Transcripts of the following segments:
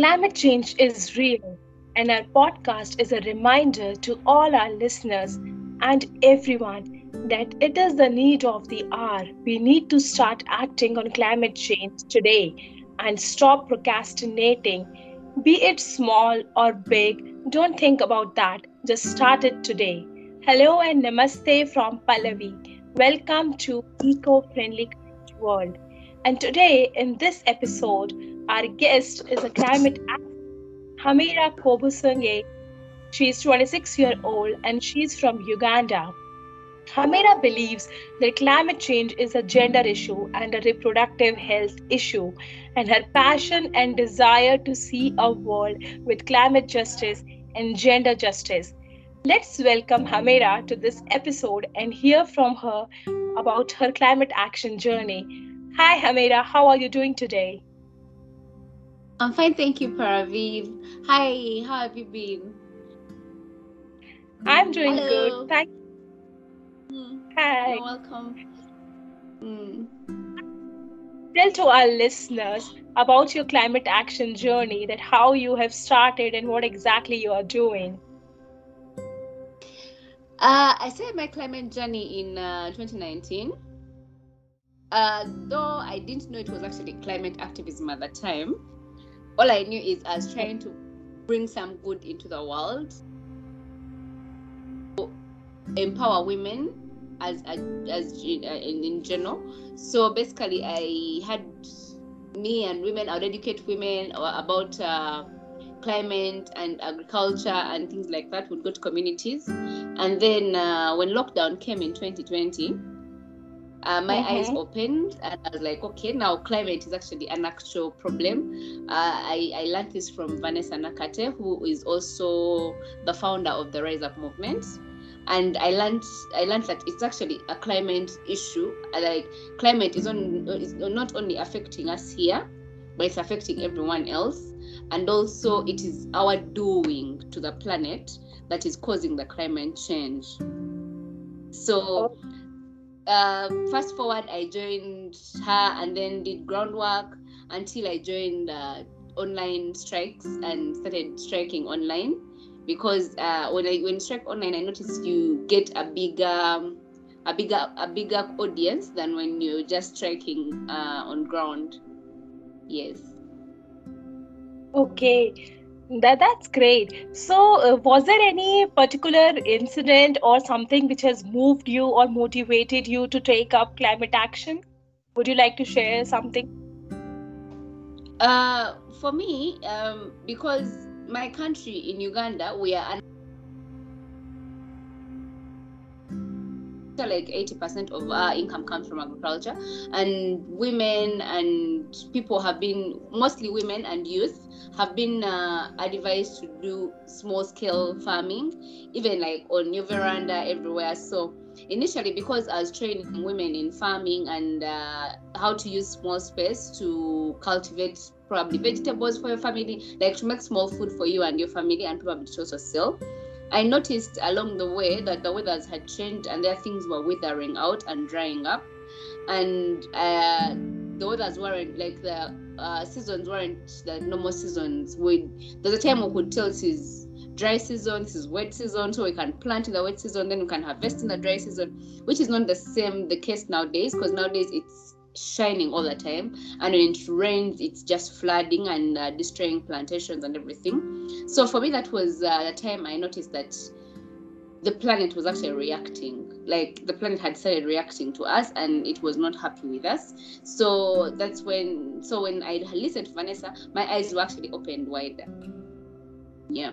Climate change is real, and our podcast is a reminder to all our listeners and everyone that it is the need of the hour. We need to start acting on climate change today and stop procrastinating. Be it small or big, don't think about that. Just start it today. Hello and namaste from Pallavi. Welcome to Eco Friendly World. And today, in this episode, our guest is a climate activist, Hamira Kobusingye. She is 26 years old and she's from Uganda. Hamira believes that climate change is a gender issue and a reproductive health issue, and her passion and desire to see a world with climate justice and gender justice. Let's welcome Hamira to this episode and hear from her about her climate action journey. Hi, Hamira. How are you doing today? I'm fine, thank you, Pallavi. Hi, how have you been? I'm doing Hello. good. Thank Mm, Hi. You're welcome. Mm. Tell to our listeners about your climate action journey, that how you have started and what exactly you are doing. Uh, I started my climate journey in uh, 2019. Uh, though I didn't know it was actually climate activism at that time, all I knew is I was trying to bring some good into the world, empower women as as, uh, in in general. So basically, I had me and women. I would educate women about uh, climate and agriculture and things like that. Would go to communities, and then uh, when lockdown came in 2020 uh, my eyes Mhm. opened and I was like, okay, now climate is actually an actual problem. Uh, I, I learned this from Vanessa Nakate, who is also the founder of the Rise Up movement. And I learned I learned that it's actually a climate issue. Uh, Like climate is on is not only affecting us here, but it's affecting everyone else. And also it is our doing to the planet that is causing the climate change. So uh, fast forward, I joined her and then did groundwork until I joined uh, online strikes and started striking online. Because uh, when I when strike online, I noticed you get a bigger, a bigger, a bigger audience than when you're just striking uh, on ground. Yes. Okay, that that's great. So, uh, was there any particular incident or something which has moved you or motivated you to take up climate action? Would you like to share something? Uh, for me, um, because my country in Uganda, we are un- like 80% of our income comes from agriculture. And women and people have been mostly women and youth have been uh, advised to do small scale farming even like on your veranda everywhere. So initially because i was training women in farming and uh, how to use small space to cultivate probably vegetables for your family like to make small food for you and your family and probably to also sell I noticed along the way that the weathers had changed and their things were withering out and drying up, and uh, the weathers weren't like the uh, seasons weren't the normal seasons. We there's a time we could tell this is dry season, this is wet season, so we can plant in the wet season, then we can harvest in the dry season, which is not the same the case nowadays because nowadays it's shining all the time. And when it rains it's just flooding and uh, destroying plantations and everything. So for me that was uh, the time i noticed that the planet was actually reacting. Like the planet had started reacting to us and it was not happy with us. So that's when so when i listened to vanessa my eyes were actually opened wider. Yeah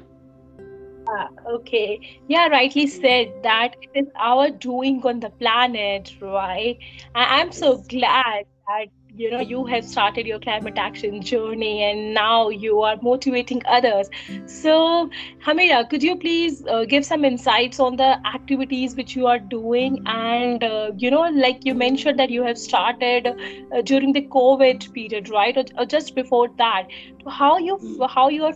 Ah, okay. Yeah, rightly said that it is our doing on the planet, right? I- I'm so glad that you know you have started your climate action journey and now you are motivating others. So, Hamira, could you please uh, give some insights on the activities which you are doing? And uh, you know, like you mentioned that you have started uh, during the COVID period, right? Or, or just before that. How you Mm. how you are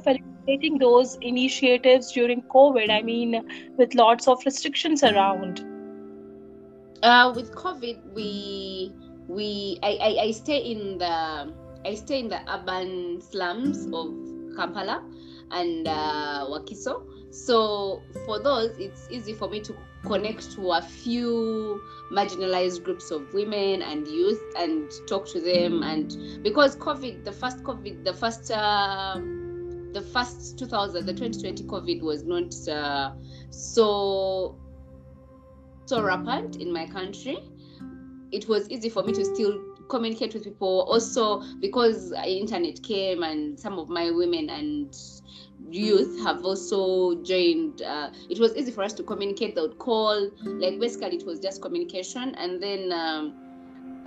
those initiatives during COVID? I mean, with lots of restrictions around. Uh, with COVID, we we I, I, I stay in the I stay in the urban slums of Kampala and uh, Wakiso. So for those, it's easy for me to connect to a few marginalized groups of women and youth and talk to them. And because COVID, the first COVID, the first uh, the first 2000, the 2020 COVID was not uh, so so rampant in my country. It was easy for me to still communicate with people. Also, because internet came and some of my women and youth have also joined. Uh, it was easy for us to communicate. They would call, like basically it was just communication. And then um,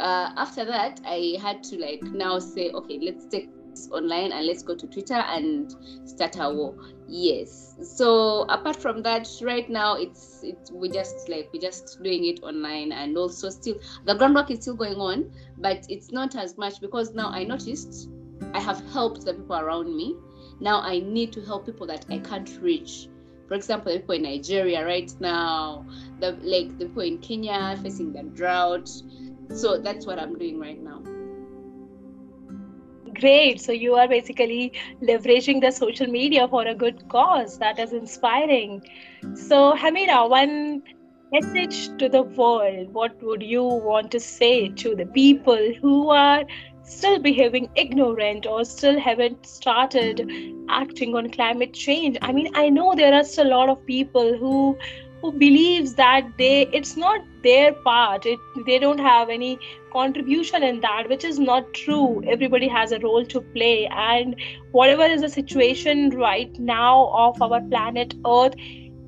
uh, after that, I had to like now say, okay, let's take online and let's go to Twitter and start a war. Yes. So apart from that, right now it's it's we just like we're just doing it online and also still the groundwork is still going on, but it's not as much because now I noticed I have helped the people around me now I need to help people that I can't reach. For example, the people in Nigeria right now, the like the people in Kenya facing the drought. So that's what I'm doing right now. Great. So you are basically leveraging the social media for a good cause. That is inspiring. So Hamira, one message to the world. What would you want to say to the people who are still behaving ignorant or still haven't started acting on climate change i mean i know there are still a lot of people who who believes that they it's not their part. It, they don't have any contribution in that which is not true. Everybody has a role to play. And whatever is the situation right now of our planet earth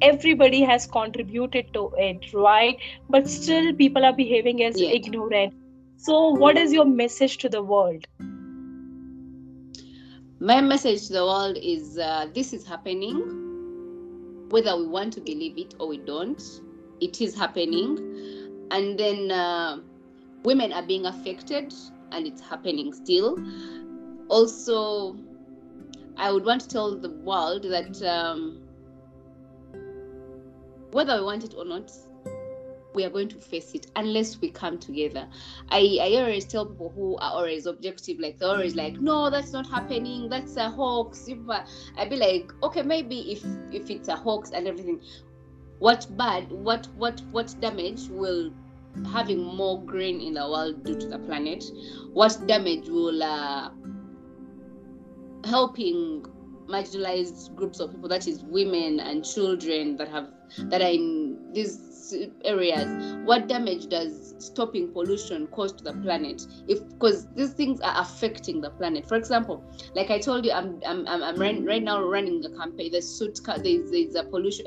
everybody has contributed to it right? But still people are behaving as yeah. ignorant. So, what is your message to the world? My message to the world is uh, this is happening, whether we want to believe it or we don't, it is happening. And then uh, women are being affected, and it's happening still. Also, I would want to tell the world that um, whether we want it or not, we are going to face it unless we come together. I, I always tell people who are always objective, like they're always like, no, that's not happening, that's a hoax. I'd be like, okay, maybe if if it's a hoax and everything, what bad, what what what damage will having more green in the world do to the planet? What damage will uh, helping marginalized groups of people, that is women and children that have that are in these areas what damage does stopping pollution cause to the planet if because these things are affecting the planet for example like i told you i'm i'm i'm, I'm right, right now running a campaign the suit there's, there's a pollution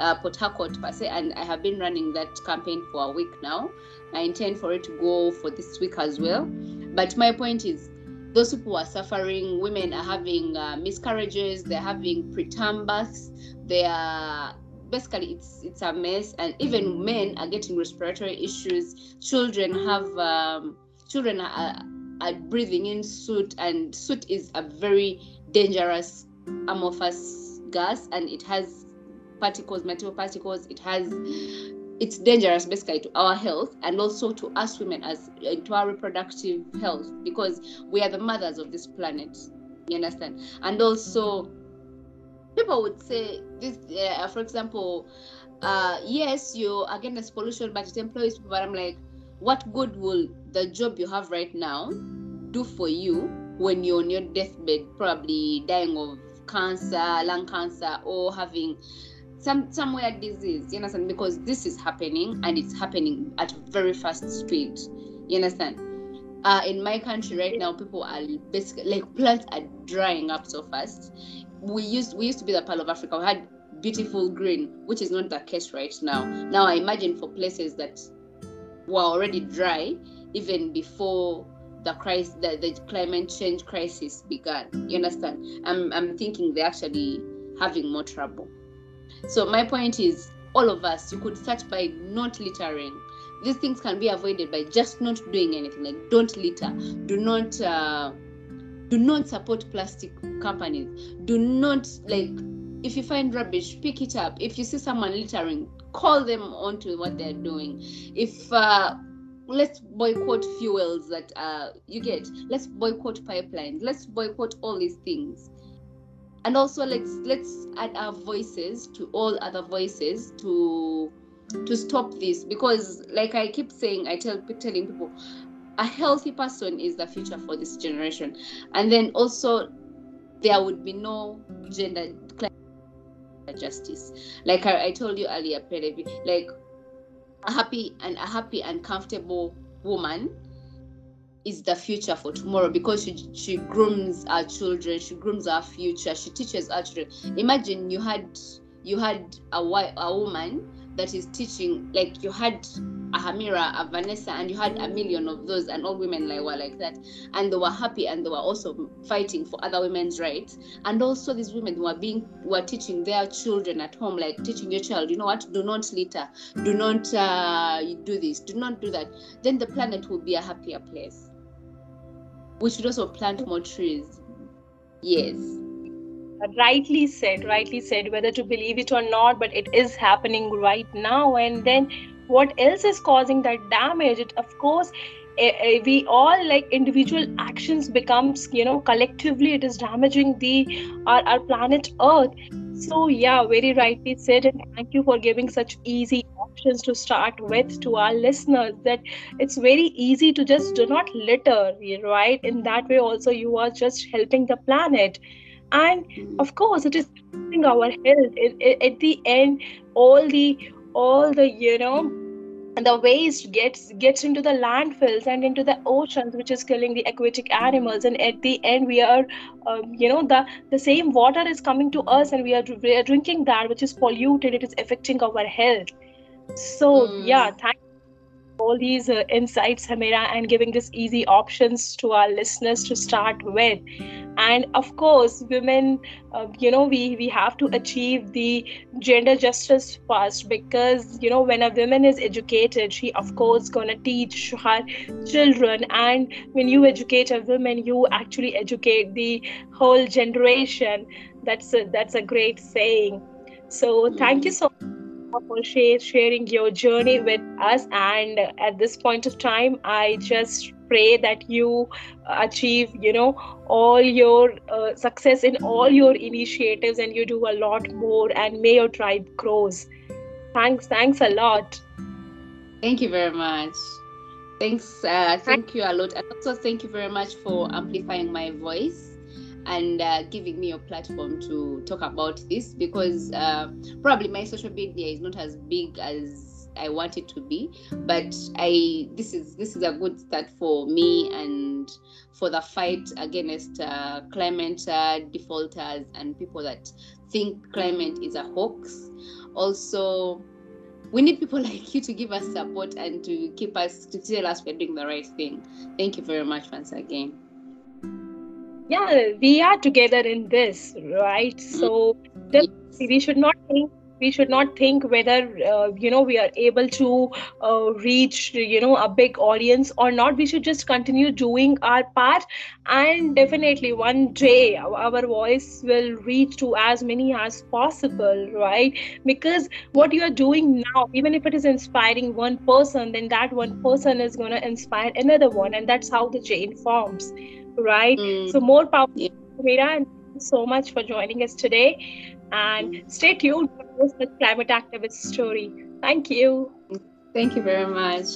uh, Port Harcourt per se, and I have been running that campaign for a week now. I intend for it to go for this week as well. But my point is, those people are suffering. Women are having uh, miscarriages. They're having preterm births. They are basically it's it's a mess and even men are getting respiratory issues children have um, children are, are breathing in soot and soot is a very dangerous amorphous gas and it has particles material particles it has it's dangerous basically to our health and also to us women as to our reproductive health because we are the mothers of this planet. You understand? And also people would say this uh, for example uh, yes you're against pollution but it employs people but i'm like what good will the job you have right now do for you when you're on your deathbed probably dying of cancer lung cancer or having some somewhere disease you understand because this is happening and it's happening at very fast speed you understand uh, in my country right now people are basically like plants are drying up so fast we used we used to be the pearl of Africa. We had beautiful green, which is not the case right now. Now I imagine for places that were already dry even before the crisis the, the climate change crisis began. You understand? I'm I'm thinking they're actually having more trouble. So my point is all of us, you could start by not littering. These things can be avoided by just not doing anything. Like don't litter. Do not uh, do not support plastic companies do not like if you find rubbish pick it up if you see someone littering call them onto what they're doing if uh, let's boycott fuels that uh you get let's boycott pipelines let's boycott all these things and also let's let's add our voices to all other voices to to stop this. Because like i keep saying i tell telling people a healthy person is the future for this generation. And then also there would be no gender justice. Like i, I told you earlier like a happy and a happy and comfortable woman is the future for tomorrow because she she grooms our children she grooms our future she teaches our children. Imagine you had you had a a woman that is teaching like you had a Hamira, a Vanessa, and you had a million of those, and all women like were like that, and they were happy, and they were also fighting for other women's rights, and also these women were being were teaching their children at home, like teaching your child, you know what, do not litter, do not uh, do this, do not do that. Then the planet will be a happier place. We should also plant more trees. Yes. Rightly said rightly said whether to believe it or not but it is happening right now. And then what else is causing that damage? It of course eh, eh, we all like individual actions becomes you know collectively it is damaging the our, our planet earth. So yeah very rightly said and thank you for giving such easy options to start with to our listeners that it's very easy to just do not litter right? In that way also you are just helping the planet. And of course it is our health. It, it, at the end all the all the you know the waste gets gets into the landfills and into the oceans which is killing the aquatic animals. And at the end we are um, you know the the same water is coming to us and we are, we are drinking that which is polluted. It is affecting our health. So mm. yeah thank all these uh, insights, Hamira, and giving this easy options to our listeners to start with. And of course, women, uh, you know, we, we have to achieve the gender justice first because, you know, when a woman is educated, she, of course, gonna teach her children. And when you educate a woman, you actually educate the whole generation. That's a, that's a great saying. So thank you so much for sharing your journey with us. And at this point of time, I just pray that you achieve, you know, all your uh, success in all your initiatives and you do a lot more and may your tribe grows. Thanks, thanks a lot. Thank you very much. Thanks, uh, thank you a lot. And also thank you very much for amplifying my voice and uh, giving me a platform to talk about this because uh, probably my social media is not as big as I want it to be, but I this is this is a good start for me and for the fight against uh, climate uh, defaulters and people that think climate is a hoax. Also, we need people like you to give us support and to keep us to tell us we're doing the right thing. Thank you very much once again yeah we are together in this right? So we should not think we should not think whether uh, you know we are able to uh, reach you know a big audience or not. We should just continue doing our part and definitely one day our voice will reach to as many as possible right? Because what you are doing now even if it is inspiring one person then that one person is going to inspire another one and that's how the chain forms right? Mm. So more power, yeah. Mira, and so much for joining us today. And stay tuned for the climate activist story. Thank you. Thank you very much.